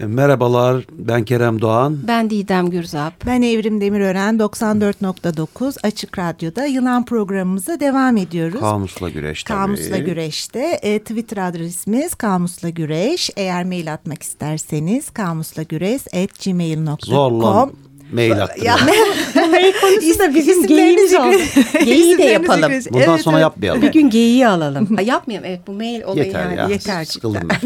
E, merhabalar, ben Kerem Doğan. Ben Didem Gürzap. Ben Evrim Demirören, 94.9 Açık Radyo'da Yılan programımıza devam ediyoruz. Kamusla Güreş tabii. Kamusla Güreş'te. E, Twitter adresimiz Kamusla Güreş. Eğer mail atmak isterseniz kamuslagüreş.gmail.com Zorla mail mail konusu da bizim geyiğimiz oldu. Geyiği de yapalım. Bundan Evet, sonra evet. yapmayalım. Bir gün geyiği alalım. Ha, yapmayalım evet bu mail olayı Yeter yani. ya. yeter Sıkıldım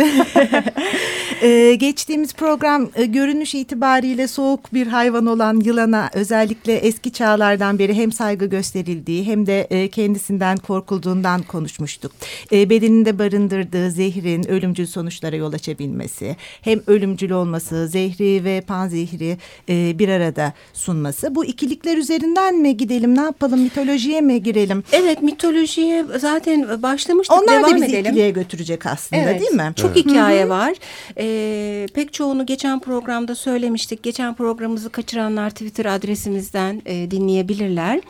Ee, geçtiğimiz program e, görünüş itibariyle soğuk bir hayvan olan yılana özellikle eski çağlardan beri hem saygı gösterildiği hem de e, kendisinden korkulduğundan konuşmuştuk. E, bedeninde barındırdığı zehrin ölümcül sonuçlara yol açabilmesi, hem ölümcül olması, zehri ve panzehri e, bir arada sunması. Bu ikilikler üzerinden mi gidelim, ne yapalım, mitolojiye mi girelim? Evet mitolojiye zaten başlamıştık Onlar da devam bizi edelim. ikiliye götürecek aslında Evet, değil mi? Çok hikaye var. Ee, pek çoğunu geçen programda söylemiştik. Geçen programımızı kaçıranlar Twitter adresimizden e, dinleyebilirler.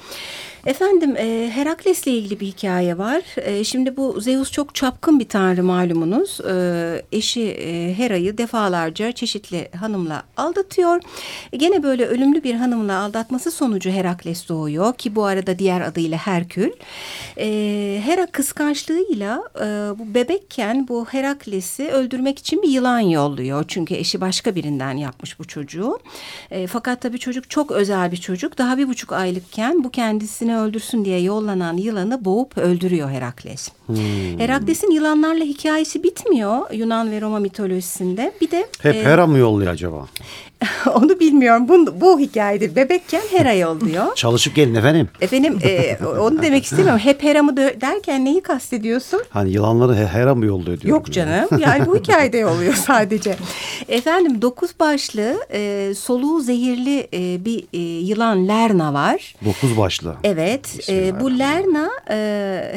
Efendim e, Herakles'le ilgili bir hikaye var. E, şimdi bu Zeus çok çapkın bir tanrı malumunuz. E, eşi e, Hera'yı defalarca çeşitli hanımla aldatıyor. E, gene böyle ölümlü bir hanımla aldatması sonucu Herakles doğuyor ki bu arada diğer adıyla Herkül. E, Hera kıskançlığıyla e, bu bebekken bu Herakles'i öldürmek için bir yılan yolluyor. Çünkü eşi başka birinden yapmış bu çocuğu. E, fakat tabii çocuk çok özel bir çocuk. Daha bir buçuk aylıkken bu kendisini öldürsün diye yollanan yılanı boğup öldürüyor Herakles. Herakles'in yılanlarla hikayesi bitmiyor Yunan ve Roma mitolojisinde. Bir de Hep e, Hera mı yolluyor acaba? onu bilmiyorum. Bu, bu hikayede bebekken Hera yolluyor. Çalışıp gelin efendim. Efendim e, onu demek istemiyorum. Hep Hera mı derken neyi kastediyorsun? Hani yılanları He- Hera mı yolluyor diyorum. Yok canım. Yani bu hikayede oluyor sadece. Efendim dokuz başlı e, soluğu zehirli e, bir e, yılan Lerna var. Dokuz başlı. Evet. E, bu Lerna e,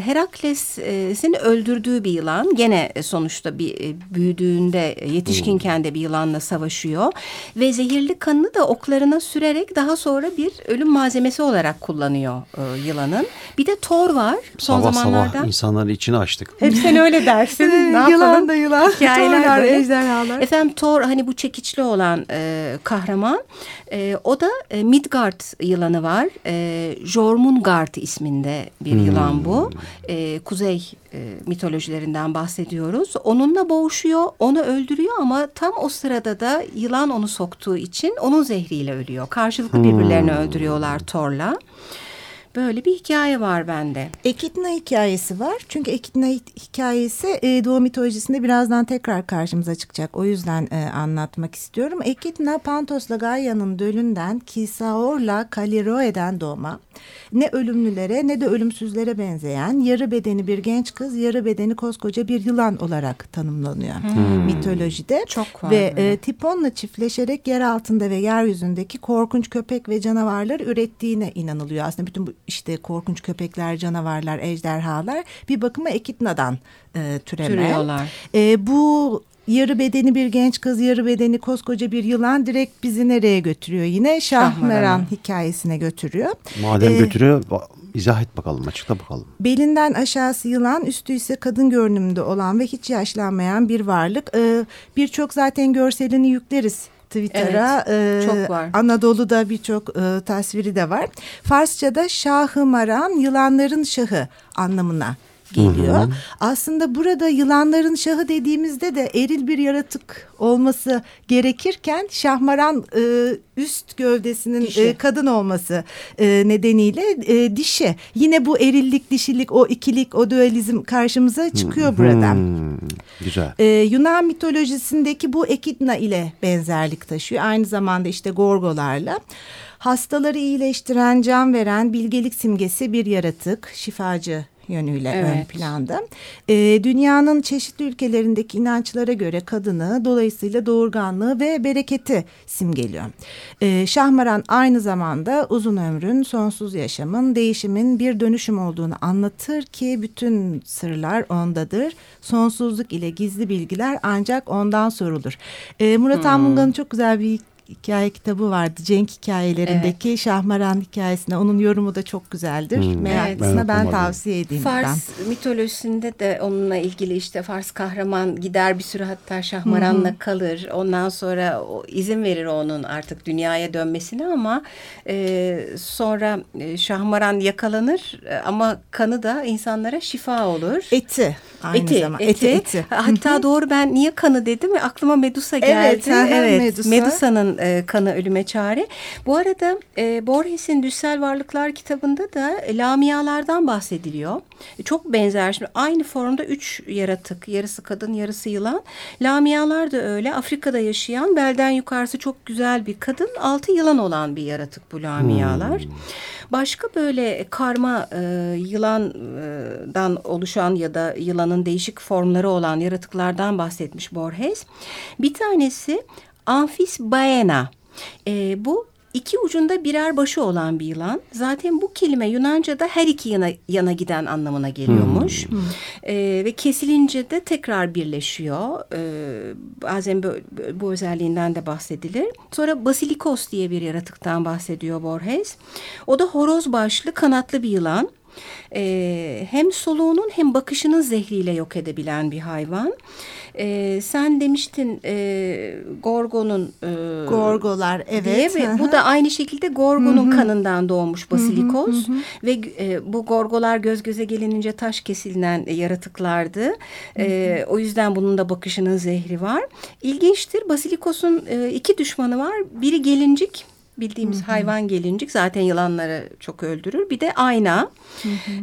Herakles'in öldürdüğü bir yılan. Gene sonuçta bir e, büyüdüğünde yetişkinken de bir yılanla savaşıyor ve zehirli kanını da oklarına sürerek daha sonra bir ölüm malzemesi olarak kullanıyor e, yılanın. Bir de Thor var son sabah zamanlarda. sabah insanların içini açtık. Hep sen öyle dersin. ne yapalım? Yılan da yılan. Hikayeler böyle. ejderhalar. Efendim Thor hani bu çekiçli olan e, kahraman. E, o da e, Midgard yılanı var. E, Jormungand isminde bir yılan bu. E, kuzey e, mitolojilerinden bahsediyoruz. Onunla boğuşuyor, onu öldürüyor ama tam o sırada da yılan onu soktuğu için onun zehriyle ölüyor. Karşılıklı birbirlerini öldürüyorlar Thor'la. Böyle bir hikaye var bende. Ekidna hikayesi var. Çünkü Ekidna hikayesi e, Doğu mitolojisinde birazdan tekrar karşımıza çıkacak. O yüzden e, anlatmak istiyorum. Ekidna Pantos'la Gaia'nın dölünden Kisaor'la Kaliroe'den doğma. Ne ölümlülere ne de ölümsüzlere benzeyen yarı bedeni bir genç kız, yarı bedeni koskoca bir yılan olarak tanımlanıyor mitolojide. Çok var Ve e, Tipon'la çiftleşerek yer altında ve yeryüzündeki korkunç köpek ve canavarlar ürettiğine inanılıyor. Aslında bütün bu işte korkunç köpekler, canavarlar, ejderhalar bir bakıma Ekidna'dan e, türeme. Türüyorlar. E, bu yarı bedeni bir genç kız, yarı bedeni koskoca bir yılan direkt bizi nereye götürüyor? Yine Şahmeran hikayesine götürüyor. Madem Ee, götürüyor izah et bakalım açıkla bakalım. Belinden aşağısı yılan, üstü ise kadın görünümünde olan ve hiç yaşlanmayan bir varlık. Ee, Birçok zaten görselini yükleriz Twitter'a. Evet, Ee, çok var. Anadolu'da birçok e, tasviri de var. Farsça'da Şahı Maran, yılanların şahı anlamına geliyor. Aslında burada yılanların şahı dediğimizde de eril bir yaratık olması gerekirken Şahmaran e, üst gövdesinin Dişi. e, kadın olması e, nedeniyle e, dişi. Yine bu erillik, dişilik, o ikilik, o dualizm karşımıza çıkıyor burada. Hmm, güzel. Ee, Yunan mitolojisindeki bu Ekidna ile benzerlik taşıyor. Aynı zamanda işte Gorgolarla. Hastaları iyileştiren, can veren, bilgelik simgesi bir yaratık, şifacı yönüyle ön Evet. planda. Ee, dünyanın çeşitli ülkelerindeki inançlara göre kadını, dolayısıyla doğurganlığı ve bereketi simgeliyor. Ee, Şahmaran aynı zamanda uzun ömrün, sonsuz yaşamın, değişimin bir dönüşüm olduğunu anlatır ki bütün sırlar ondadır. Sonsuzluk ile gizli bilgiler ancak ondan sorulur. Ee, Murat Anmunga'nın çok güzel bir hikaye kitabı vardı. Cenk hikayelerindeki Şahmaran hikayesine. Onun yorumu da çok güzeldir. Hmm. Meraklısına Evet, ben okumadım. tavsiye edeyim. Fars ben. mitolojisinde de onunla ilgili işte Fars kahraman gider bir süre hatta Şahmaran'la kalır. Ondan sonra o, izin verir onun artık dünyaya dönmesine ama e, sonra e, Şahmaran yakalanır e, ama kanı da insanlara şifa olur. Eti aynı eti, zamanda. eti. eti. Hatta doğru ben niye kanı dedim aklıma Medusa geldi. Evet, evet, Medusa. Medusa'nın e, kanı ölüme çare. Bu arada e, Borges'in Düssel Varlıklar kitabında da lamialardan bahsediliyor. Çok benzer şimdi aynı formda üç yaratık yarısı kadın yarısı yılan. Lamialar da öyle Afrika'da yaşayan belden yukarısı çok güzel bir kadın altı yılan olan bir yaratık bu lamialar. Başka böyle karma e, yılandan oluşan ya da yılanın değişik formları olan yaratıklardan bahsetmiş Borges. Bir tanesi Amphis baena. E, bu iki ucunda birer başı olan bir yılan. Zaten bu kelime Yunanca'da her iki yana, yana giden anlamına geliyormuş. E, ve kesilince de tekrar birleşiyor. E, bazen bu, bu özelliğinden de bahsedilir. Sonra basilikos diye bir yaratıktan bahsediyor Borges. O da horoz başlı kanatlı bir yılan. Ee, hem soluğunun hem bakışının zehriyle yok edebilen bir hayvan. Ee, sen demiştin e, Gorgon'un e, Gorgolar evet. diye ve bu da aynı şekilde Gorgon'un kanından doğmuş basilikos ve e, bu Gorgolar göz göze gelinince taş kesilen yaratıklardı. E, o yüzden bunun da bakışının zehri var. İlginçtir basilikos'un e, iki düşmanı var. Biri gelincik bildiğimiz hayvan gelincik zaten yılanları çok öldürür. Bir de ayna.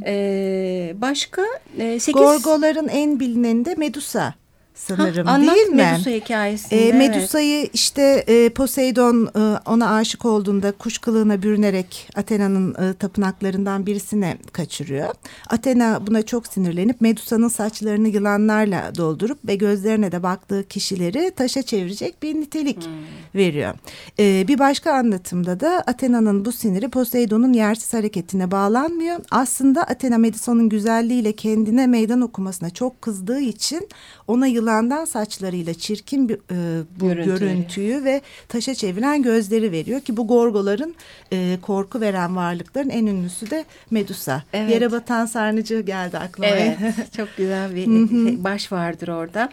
E, başka e, sekiz... Gorgoların en bilineni de Medusa sanırım Ha, anlat değil mi? Medusa hikayesini. E, evet. Medusa'yı işte e, Poseidon e, ona aşık olduğunda kuş kılığına bürünerek Athena'nın e, tapınaklarından birisine kaçırıyor. Athena buna çok sinirlenip Medusa'nın saçlarını yılanlarla doldurup ve gözlerine de baktığı kişileri taşa çevirecek bir nitelik veriyor. E, bir başka anlatımda da Athena'nın bu siniri Poseidon'un yersiz hareketine bağlanmıyor. Aslında Athena Medusa'nın güzelliğiyle kendine meydan okumasına çok kızdığı için ona yılandan saçlarıyla çirkin bir e, bu Görüntü görüntüyü ve taşa çeviren gözleri veriyor ki bu gorgoların e, korku veren varlıkların en ünlüsü de Medusa. Evet. Yere batan sarnıcı geldi aklıma. Evet, çok güzel bir baş vardır orada.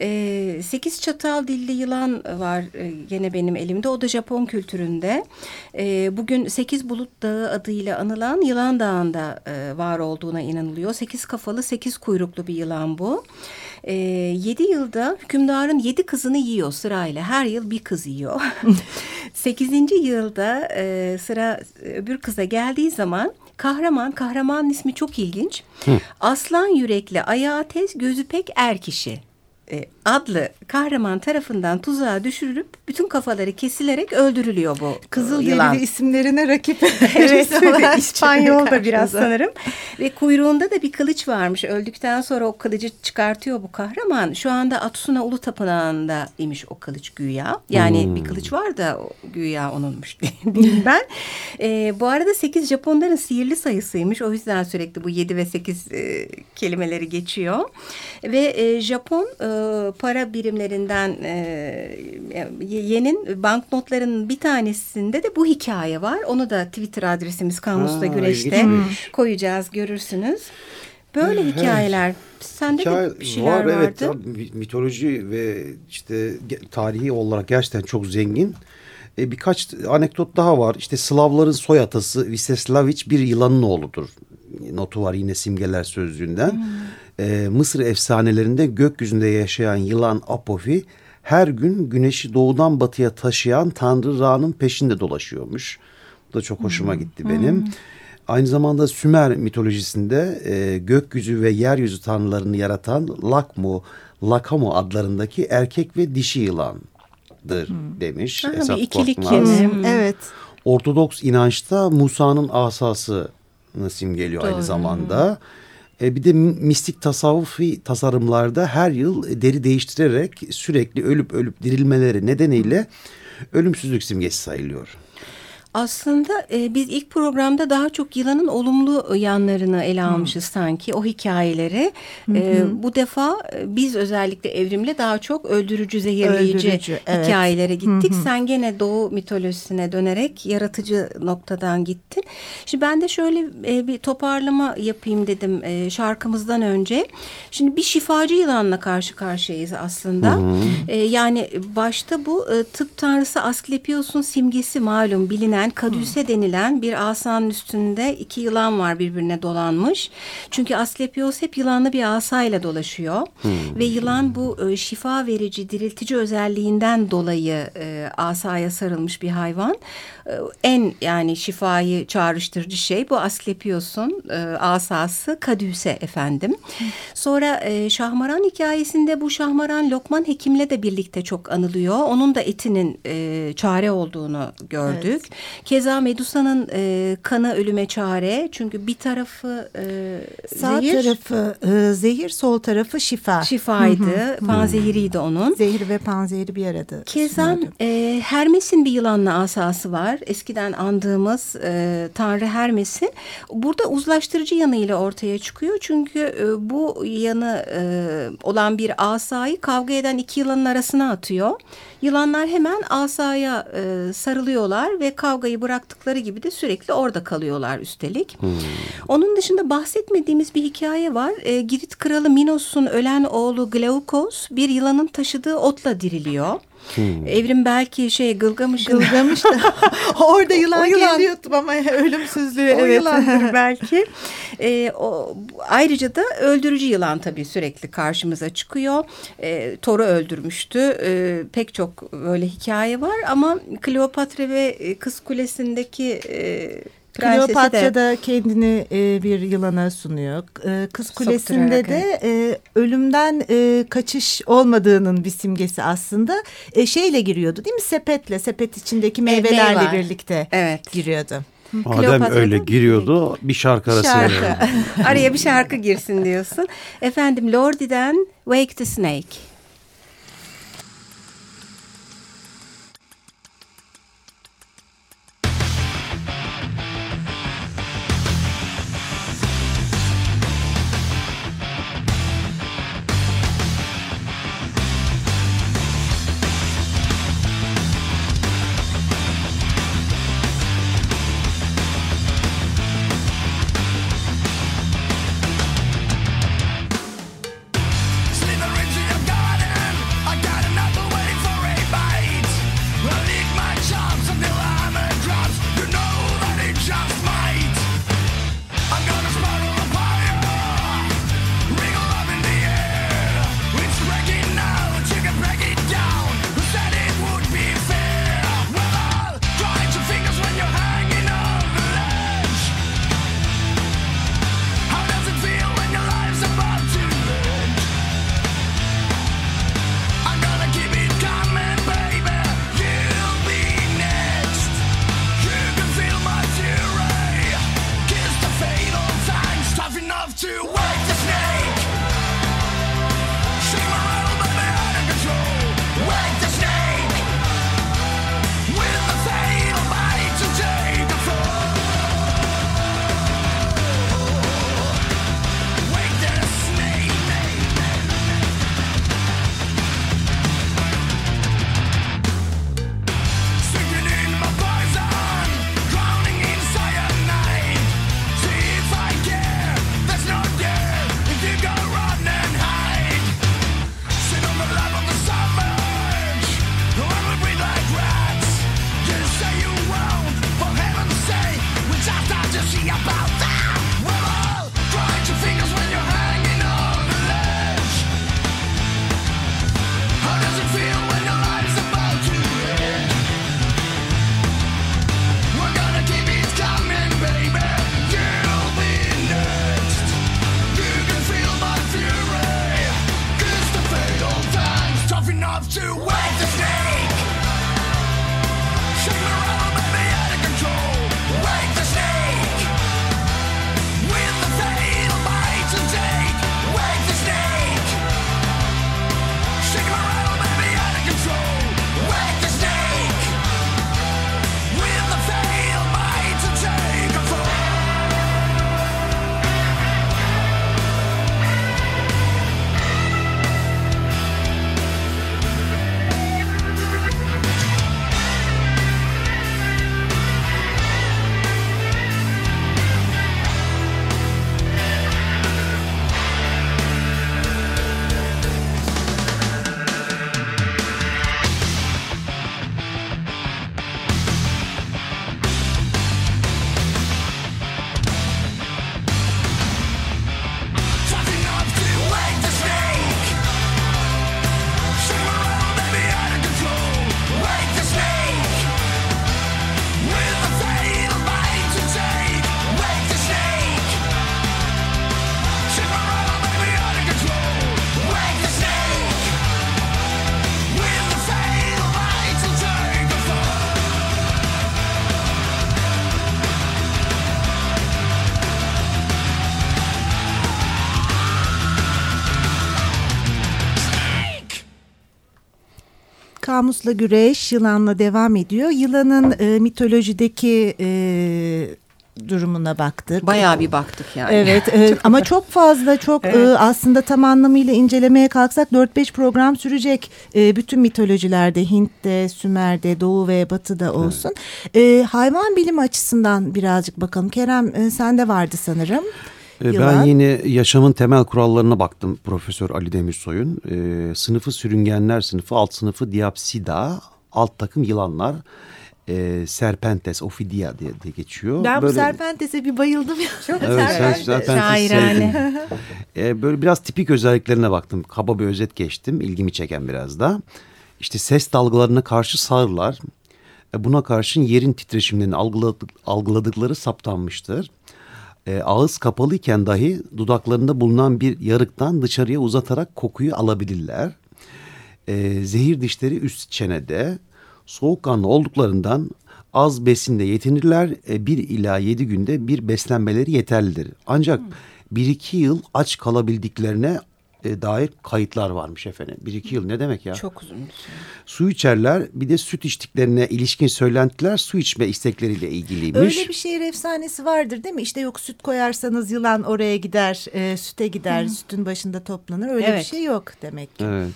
Ee, sekiz çatal dilli yılan var e, gene benim elimde. O da Japon kültüründe. Ee, bugün Sekiz Bulut Dağı adıyla anılan Yılan Dağı'nda e, var olduğuna inanılıyor. Sekiz kafalı, sekiz kuyruklu bir yılan bu. Ee, yedi yılda hükümdarın yedi kızını yiyor sırayla. Her yıl bir kız yiyor. Sekizinci yılda e, sıra öbür kıza geldiği zaman kahraman, kahramanın ismi çok ilginç. Aslan yürekli, ayağı tez, gözü pek er kişi e, adlı kahraman tarafından tuzağa düşürülüp bütün kafaları kesilerek öldürülüyor bu Kızıl yılan. derili isimlerine rakip. Evet, İspanyol da biraz sanırım. Ve kuyruğunda da bir kılıç varmış. Öldükten sonra o kılıcı çıkartıyor bu kahraman. Şu anda Atsuna Ulu Tapınağı'nda imiş o kılıç güya. Yani bir kılıç var da güya onunmuş diyeyim ben. Ee, bu arada 8 Japonların sihirli sayısıymış. O yüzden sürekli bu 7 ve 8 e, kelimeleri geçiyor. Ve e, Japon e, para birimlerinden e, yenin banknotlarının bir tanesinde de bu hikaye var. Onu da Twitter adresimiz Kamus'ta Güreş'te ilginçmiş. koyacağız görürsünüz. Böyle hikayeler. Sende Hikaye de bir şeyler var vardı. evet mitoloji ve işte tarihi olarak gerçekten çok zengin. E, birkaç anekdot daha var. İşte Slavların soy atası Viseslaviç bir yılanın oğludur. Notu var yine simgeler sözlüğünden. E, Mısır efsanelerinde gökyüzünde yaşayan yılan Apofi her gün güneşi doğudan batıya taşıyan Tanrı Ra'nın peşinde dolaşıyormuş. Bu da çok hoşuma gitti benim. Aynı zamanda Sümer mitolojisinde e, gökyüzü ve yeryüzü tanrılarını yaratan Lakmu, Lakamu adlarındaki erkek ve dişi yılandır demiş Ha, bir Esat ikilik Korkmaz. Hmm, evet. Ortodoks inançta Musa'nın asasını simgeliyor aynı Doğru. zamanda. E, bir de mistik tasavvufi tasarımlarda her yıl deri değiştirerek sürekli ölüp ölüp dirilmeleri nedeniyle ölümsüzlük simgesi sayılıyor. Aslında e, biz ilk programda daha çok yılanın olumlu yanlarını ele almışız hmm. sanki o hikayeleri. E, bu defa e, biz özellikle evrimle daha çok öldürücü, zehirleyici öldürücü, evet. hikayelere gittik. Hı Sen gene doğu mitolojisine dönerek yaratıcı noktadan gittin. Şimdi ben de şöyle e, bir toparlama yapayım dedim e, şarkımızdan önce. Şimdi bir şifacı yılanla karşı karşıyayız aslında. Hı E, yani başta bu e, tıp tanrısı Asklepios'un simgesi malum bilinen kadüse hmm. denilen bir asanın üstünde iki yılan var birbirine dolanmış. Çünkü Asklepios hep yılanlı bir asayla dolaşıyor. Hmm. Ve yılan bu e, şifa verici, diriltici özelliğinden dolayı e, asaya sarılmış bir hayvan. E, en yani şifayı çağrıştırıcı şey bu Asklepios'un e, asası kadüse efendim. Hmm. Sonra e, Şahmaran hikayesinde bu Şahmaran Lokman hekimle de birlikte çok anılıyor. Onun da etinin e, çare olduğunu gördük. Evet. Keza Medusa'nın e, kanı ölüme çare. Çünkü bir tarafı e, Sağ zehir. tarafı e, zehir, sol tarafı şifa. Şifaydı. Panzehiriydi onun. Zehir ve panzehiri bir arada. Keza e, Hermes'in bir yılanla asası var. Eskiden andığımız e, Tanrı Hermes'in. Burada uzlaştırıcı yanıyla ortaya çıkıyor. Çünkü e, bu yanı e, olan bir asayı kavga eden iki yılanın arasına atıyor. Yılanlar hemen asaya e, sarılıyorlar ve kavgayı bıraktıkları gibi de sürekli orada kalıyorlar üstelik. Hmm. Onun dışında bahsetmediğimiz bir hikaye var. E, Girit kralı Minos'un ölen oğlu Glaukos bir yılanın taşıdığı otla diriliyor. Hmm. Evrim belki şey Gılgamış'ın. Gılgamış da orada yılan, yılan geliyordum ama ölümsüzlüğü. O evet. yılandır belki. E, o, ayrıca da öldürücü yılan tabii sürekli karşımıza çıkıyor. E, Thor'u öldürmüştü. E, pek çok böyle hikaye var ama Kleopatra ve Kız Kulesi'ndeki... E, Kleopatra da kendini e, bir yılana sunuyor. E, Kız Kulesi'nde de e, ölümden e, kaçış olmadığının bir simgesi aslında. E, şeyle giriyordu değil mi? Sepetle, sepet içindeki meyvelerle Meyve birlikte evet. giriyordu. Adem öyle giriyordu bir şarkı arası. Şarkı. Araya bir şarkı girsin diyorsun. Efendim Lordi'den Wake the Snake. Kamusla güreş yılanla devam ediyor. Yılanın e, mitolojideki e, durumuna baktık. Bayağı bir baktık yani. Evet e, ama çok fazla çok Evet. e, aslında tam anlamıyla incelemeye kalksak 4-5 program sürecek. E, bütün mitolojilerde Hint'te, Sümer'de, Doğu ve Batı'da olsun. E, hayvan bilimi açısından birazcık bakalım. Kerem e, sende vardı sanırım. Yılan. Ben yine yaşamın temel kurallarına baktım Profesör Ali Demirsoy'un. E, sınıfı sürüngenler sınıfı, alt sınıfı Diapsida, alt takım yılanlar. E, Serpentes, Ophidia diye, diye geçiyor. Ben bu Böyle- Serpentes'e bir bayıldım ya. Çok Evet, Serpentes. E, böyle biraz tipik özelliklerine baktım. Kaba bir özet geçtim. İlgimi çeken biraz da. İşte ses dalgalarına karşı sağırlar. E, buna karşın yerin titreşimlerini algıladık, algıladıkları saptanmıştır. E, ağız kapalıyken dahi dudaklarında bulunan bir yarıktan dışarıya uzatarak kokuyu alabilirler. E, zehir dişleri üst çenede. Soğukkanlı olduklarından az besinle yetinirler. E, bir ila yedi günde bir beslenmeleri yeterlidir. Ancak bir iki yıl aç kalabildiklerine e, dair kayıtlar varmış efendim. Bir iki yıl ne demek ya? Çok uzun bir süre. Su içerler bir de süt içtiklerine ilişkin söylentiler su içme istekleriyle ilgiliymiş. Öyle bir şehir efsanesi vardır değil mi? İşte yok süt koyarsanız yılan oraya gider, e, süte gider, sütün başında toplanır. Öyle bir Evet. şey yok demek ki. Evet.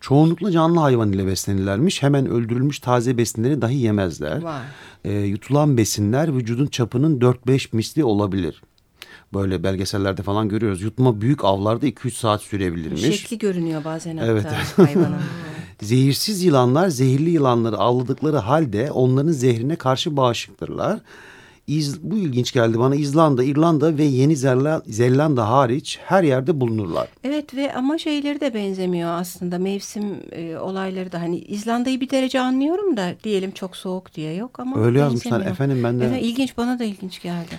Çoğunlukla canlı hayvan ile beslenirlermiş. Hemen öldürülmüş taze besinleri dahi yemezler. Vay. Ee, yutulan besinler vücudun çapının 4-5 misli olabilir. Böyle belgesellerde falan görüyoruz. Yutma büyük avlarda 2-3 saat sürebilirmiş. Şekli görünüyor bazen hatta Evet. hayvanın. Zehirsiz yılanlar zehirli yılanları avladıkları halde onların zehrine karşı bağışıktırlar. İz, bu ilginç geldi bana. İzlanda, İrlanda ve Yeni Zelanda hariç her yerde bulunurlar. Evet ve ama şeyleri de benzemiyor aslında mevsim e, olayları da hani İzlanda'yı bir derece anlıyorum da diyelim çok soğuk diye yok ama Öyle yazmışlar. Efendim ben de- Evet, ilginç bana da ilginç geldi.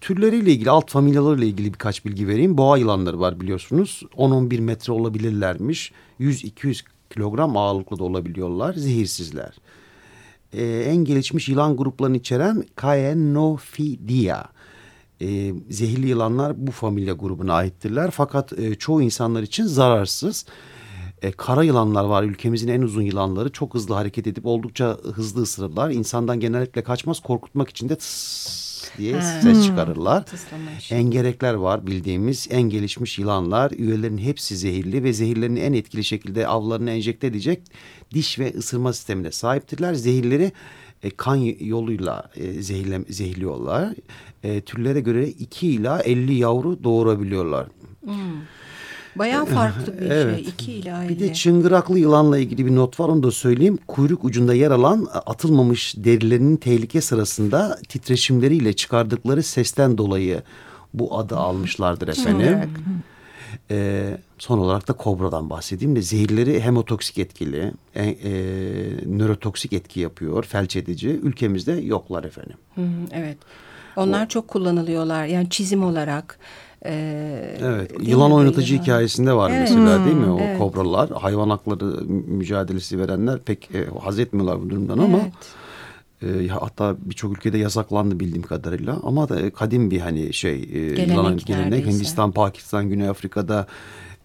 Türleriyle ilgili, alt familyalarıyla ilgili birkaç bilgi vereyim. Boğa yılanları var biliyorsunuz. 10-11 metre olabilirlermiş. 100-200 kilogram ağırlıklı da olabiliyorlar. Zehirsizler. Ee, en gelişmiş yılan gruplarını içeren Caenophidia. Ee, zehirli yılanlar bu familya grubuna aittirler. Fakat e, çoğu insanlar için zararsız. E, kara yılanlar var ülkemizin en uzun yılanları. Çok hızlı hareket edip oldukça hızlı ısırırlar. İnsandan genellikle kaçmaz. Korkutmak için de tıs diye Ha. ses çıkarırlar. Tıslamış. Engerekler var bildiğimiz en gelişmiş yılanlar. Üyelerin hepsi zehirli ve zehirlerini en etkili şekilde avlarını enjekte edecek diş ve ısırma sistemine sahiptirler. Zehirleri e, kan yoluyla e, zehirle, zehirliyorlar. E, türlere göre 2 ila 50 yavru doğurabiliyorlar. Bayağı farklı bir Evet. şey. İki ila Bir de çıngıraklı yılanla ilgili bir not var onu da söyleyeyim. Kuyruk ucunda yer alan atılmamış derilerinin tehlike sırasında titreşimleriyle çıkardıkları sesten dolayı bu adı almışlardır efendim. Ee, son olarak da kobradan bahsedeyim de zehirleri hemotoksik etkili, e, e, nörotoksik etki yapıyor, felç edici. Ülkemizde yoklar efendim. Hı hı, evet. Onlar çok kullanılıyorlar. Yani çizim olarak. E, Evet, yılan oynatıcı Yılan. hikayesinde var Evet. mesela değil mi? O evet. kobralar, hayvan hakları mü- mücadelesi verenler pek e, haz etmiyorlar bu durumdan ama Evet. e, hatta birçok ülkede yasaklandı bildiğim kadarıyla. Ama da kadim bir hani şey e, Gelenek yılan gelenek. Hindistan, Pakistan, Güney Afrika'da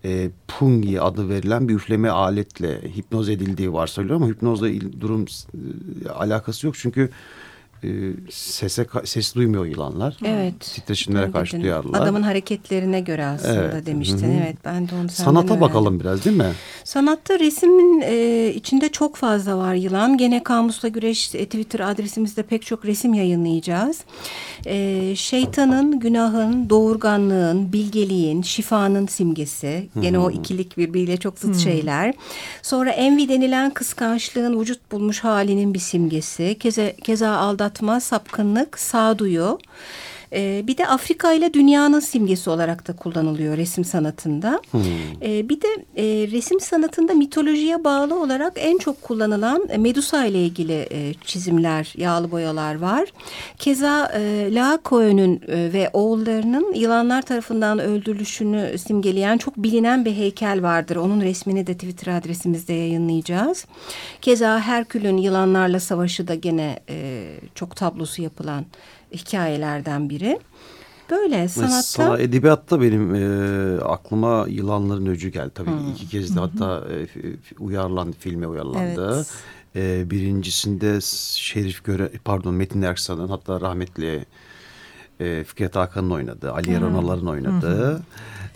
e, pungi adı verilen bir üfleme aletle hipnoz edildiği varsayılıyor ama hipnozla durum e, alakası yok çünkü e, sese ses duymuyor yılanlar. Evet. Titreşimlere karşı dedin. duyarlılar. Adamın hareketlerine göre aslında Evet, demiştin. hı hı. Evet ben de onu senden Sanata öğrendim. bakalım biraz değil mi? Sanatta resmin e, içinde çok fazla var yılan. Gene Kamusla Güreş e, Twitter adresimizde pek çok resim yayınlayacağız. E, şeytanın, günahın, doğurganlığın, bilgeliğin, şifanın simgesi. Gene o ikilik birbiriyle çok zıt şeyler. Sonra envi denilen kıskançlığın vücut bulmuş halinin bir simgesi. Keza, keza aldatma, sapkınlık, sağduyu. Ee, bir de Afrika ile dünyanın simgesi olarak da kullanılıyor resim sanatında. Ee, bir de e, resim sanatında mitolojiye bağlı olarak en çok kullanılan e, Medusa ile ilgili e, çizimler, yağlı boyalar var. Keza e, Laocoon'un e, ve oğullarının yılanlar tarafından öldürülüşünü simgeleyen çok bilinen bir heykel vardır. Onun resmini de Twitter adresimizde yayınlayacağız. Keza Herkül'ün yılanlarla savaşı da gene e, çok tablosu yapılan hikayelerden biri. Böyle sanatta. Sana edebiyatta benim e, aklıma yılanların öcü geldi. Tabii hmm. iki kez de hatta e, uyarlandı, filme uyarlandı. Evet. E, birincisinde Şerif Göre, pardon Metin Erksan'ın hatta rahmetli e, Fikret Hakan'ın oynadığı, Ali Eronalar'ın oynadığı. Hı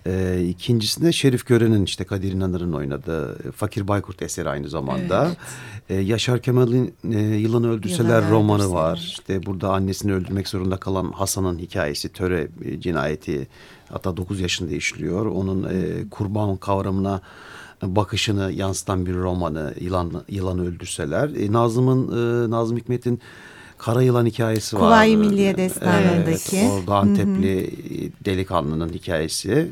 E, ikincisinde Şerif Gören'in işte Kadir İnanır'ın oynadığı Fakir Baykurt eseri aynı zamanda. Evet. E, Yaşar Kemal'in e, Yılanı Öldürseler Yılan romanı öldürseler. var. İşte burada annesini öldürmek zorunda kalan Hasan'ın hikayesi, töre e, cinayeti hatta 9 yaşında işliyor. Onun e, kurban kavramına bakışını yansıtan bir romanı Yılan Yılanı Öldürseler. E, Nazım'ın e, Nazım Hikmet'in Kara Yılan hikayesi var. Kuvayi Milliye Destanı'ndaki. Evet, orada Antepli Hı -hı. delikanlının hikayesi.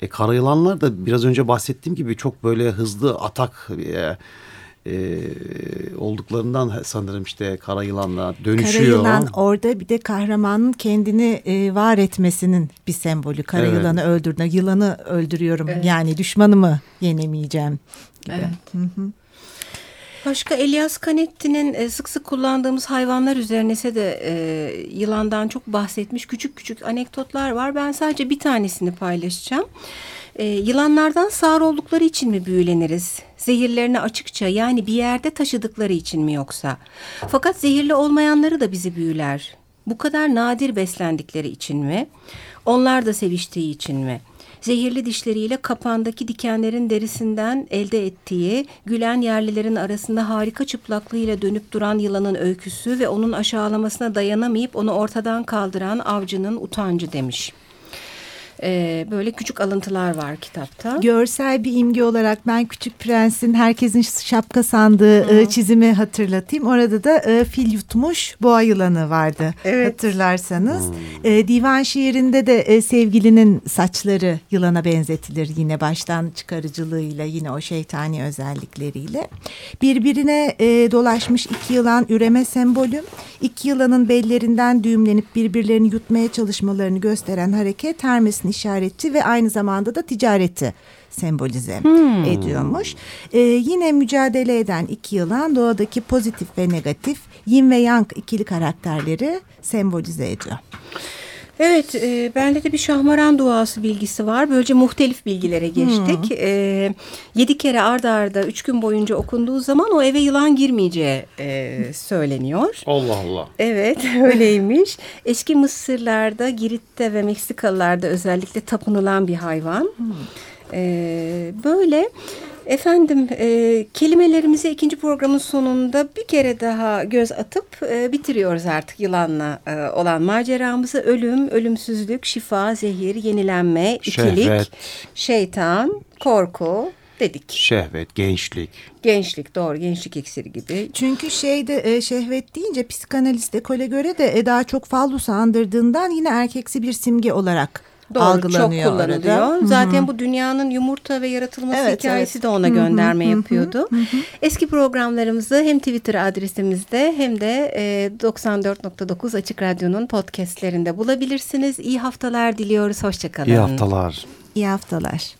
E, Kara Yılanlar da biraz önce bahsettiğim gibi çok böyle hızlı atak e, e, olduklarından sanırım işte kara yılanla dönüşüyor. Kara yılan orada bir de kahramanın kendini e, var etmesinin bir sembolü. Kara evet. yılanı öldürdüğünde yılanı öldürüyorum evet. yani düşmanımı yenemeyeceğim gibi. Evet. Hı -hı. Başka Elias Canetti'nin e, sık sık kullandığımız hayvanlar üzerine ise de e, yılandan çok bahsetmiş küçük küçük anekdotlar var. Ben sadece bir tanesini paylaşacağım. E, yılanlardan sağır oldukları için mi büyüleniriz? Zehirlerini açıkça yani bir yerde taşıdıkları için mi yoksa? Fakat zehirli olmayanları da bizi büyüler. Bu kadar nadir beslendikleri için mi? Onlar da seviştiği için mi?'' Zehirli dişleriyle kapandaki dikenlerin derisinden elde ettiği, gülen yerlilerin arasında harika çıplaklığıyla dönüp duran yılanın öyküsü ve onun aşağılamasına dayanamayıp onu ortadan kaldıran avcının utancı demiş. Ee, böyle küçük alıntılar var kitapta. Görsel bir imge olarak ben Küçük Prens'in herkesin şapka sandığı Hı. E, çizimi hatırlatayım. Orada da e, fil yutmuş boğa yılanı vardı evet. hatırlarsanız. E, divan şiirinde de e, sevgilinin saçları yılana benzetilir yine baştan çıkarıcılığıyla yine o şeytani özellikleriyle. Birbirine e, dolaşmış iki yılan üreme sembolü. İki yılanın bellerinden düğümlenip birbirlerini yutmaya çalışmalarını gösteren hareket Hermes'in işareti ve aynı zamanda da ticareti sembolize hmm. ediyormuş. Ee, yine mücadele eden iki yılan doğadaki pozitif ve negatif yin ve yang ikili karakterleri sembolize ediyor. Evet, e, bende de bir şahmaran duası bilgisi var. Böylece muhtelif bilgilere geçtik. Hmm. E, yedi kere ardarda arda üç gün boyunca okunduğu zaman o eve yılan girmeyeceği e, söyleniyor. Allah Allah. Evet, öyleymiş. Eski Mısırlarda, Girit'te ve Meksikalılarda özellikle tapınılan bir hayvan. Hmm. E, böyle... Efendim e, kelimelerimizi ikinci programın sonunda bir kere daha göz atıp e, bitiriyoruz artık yılanla e, olan maceramızı. Ölüm, ölümsüzlük, şifa, zehir, yenilenme, ikilik, Şehvet. şeytan, korku dedik. Şehvet, gençlik. Gençlik doğru gençlik iksiri gibi. Çünkü şeyde e, şehvet deyince psikanalist ekole göre de e, daha çok fallusu andırdığından yine erkeksi bir simge olarak Doğru, algılanıyor. Çok kullanılıyor. Orada. Zaten Hı -hı. bu dünyanın yumurta ve yaratılması evet, hikayesi evet. de ona gönderme Hı -hı. yapıyordu. Hı -hı. Eski programlarımızı hem Twitter adresimizde hem de e, 94.9 Açık Radyo'nun podcastlerinde bulabilirsiniz. İyi haftalar diliyoruz. Hoşçakalın. İyi haftalar. İyi haftalar.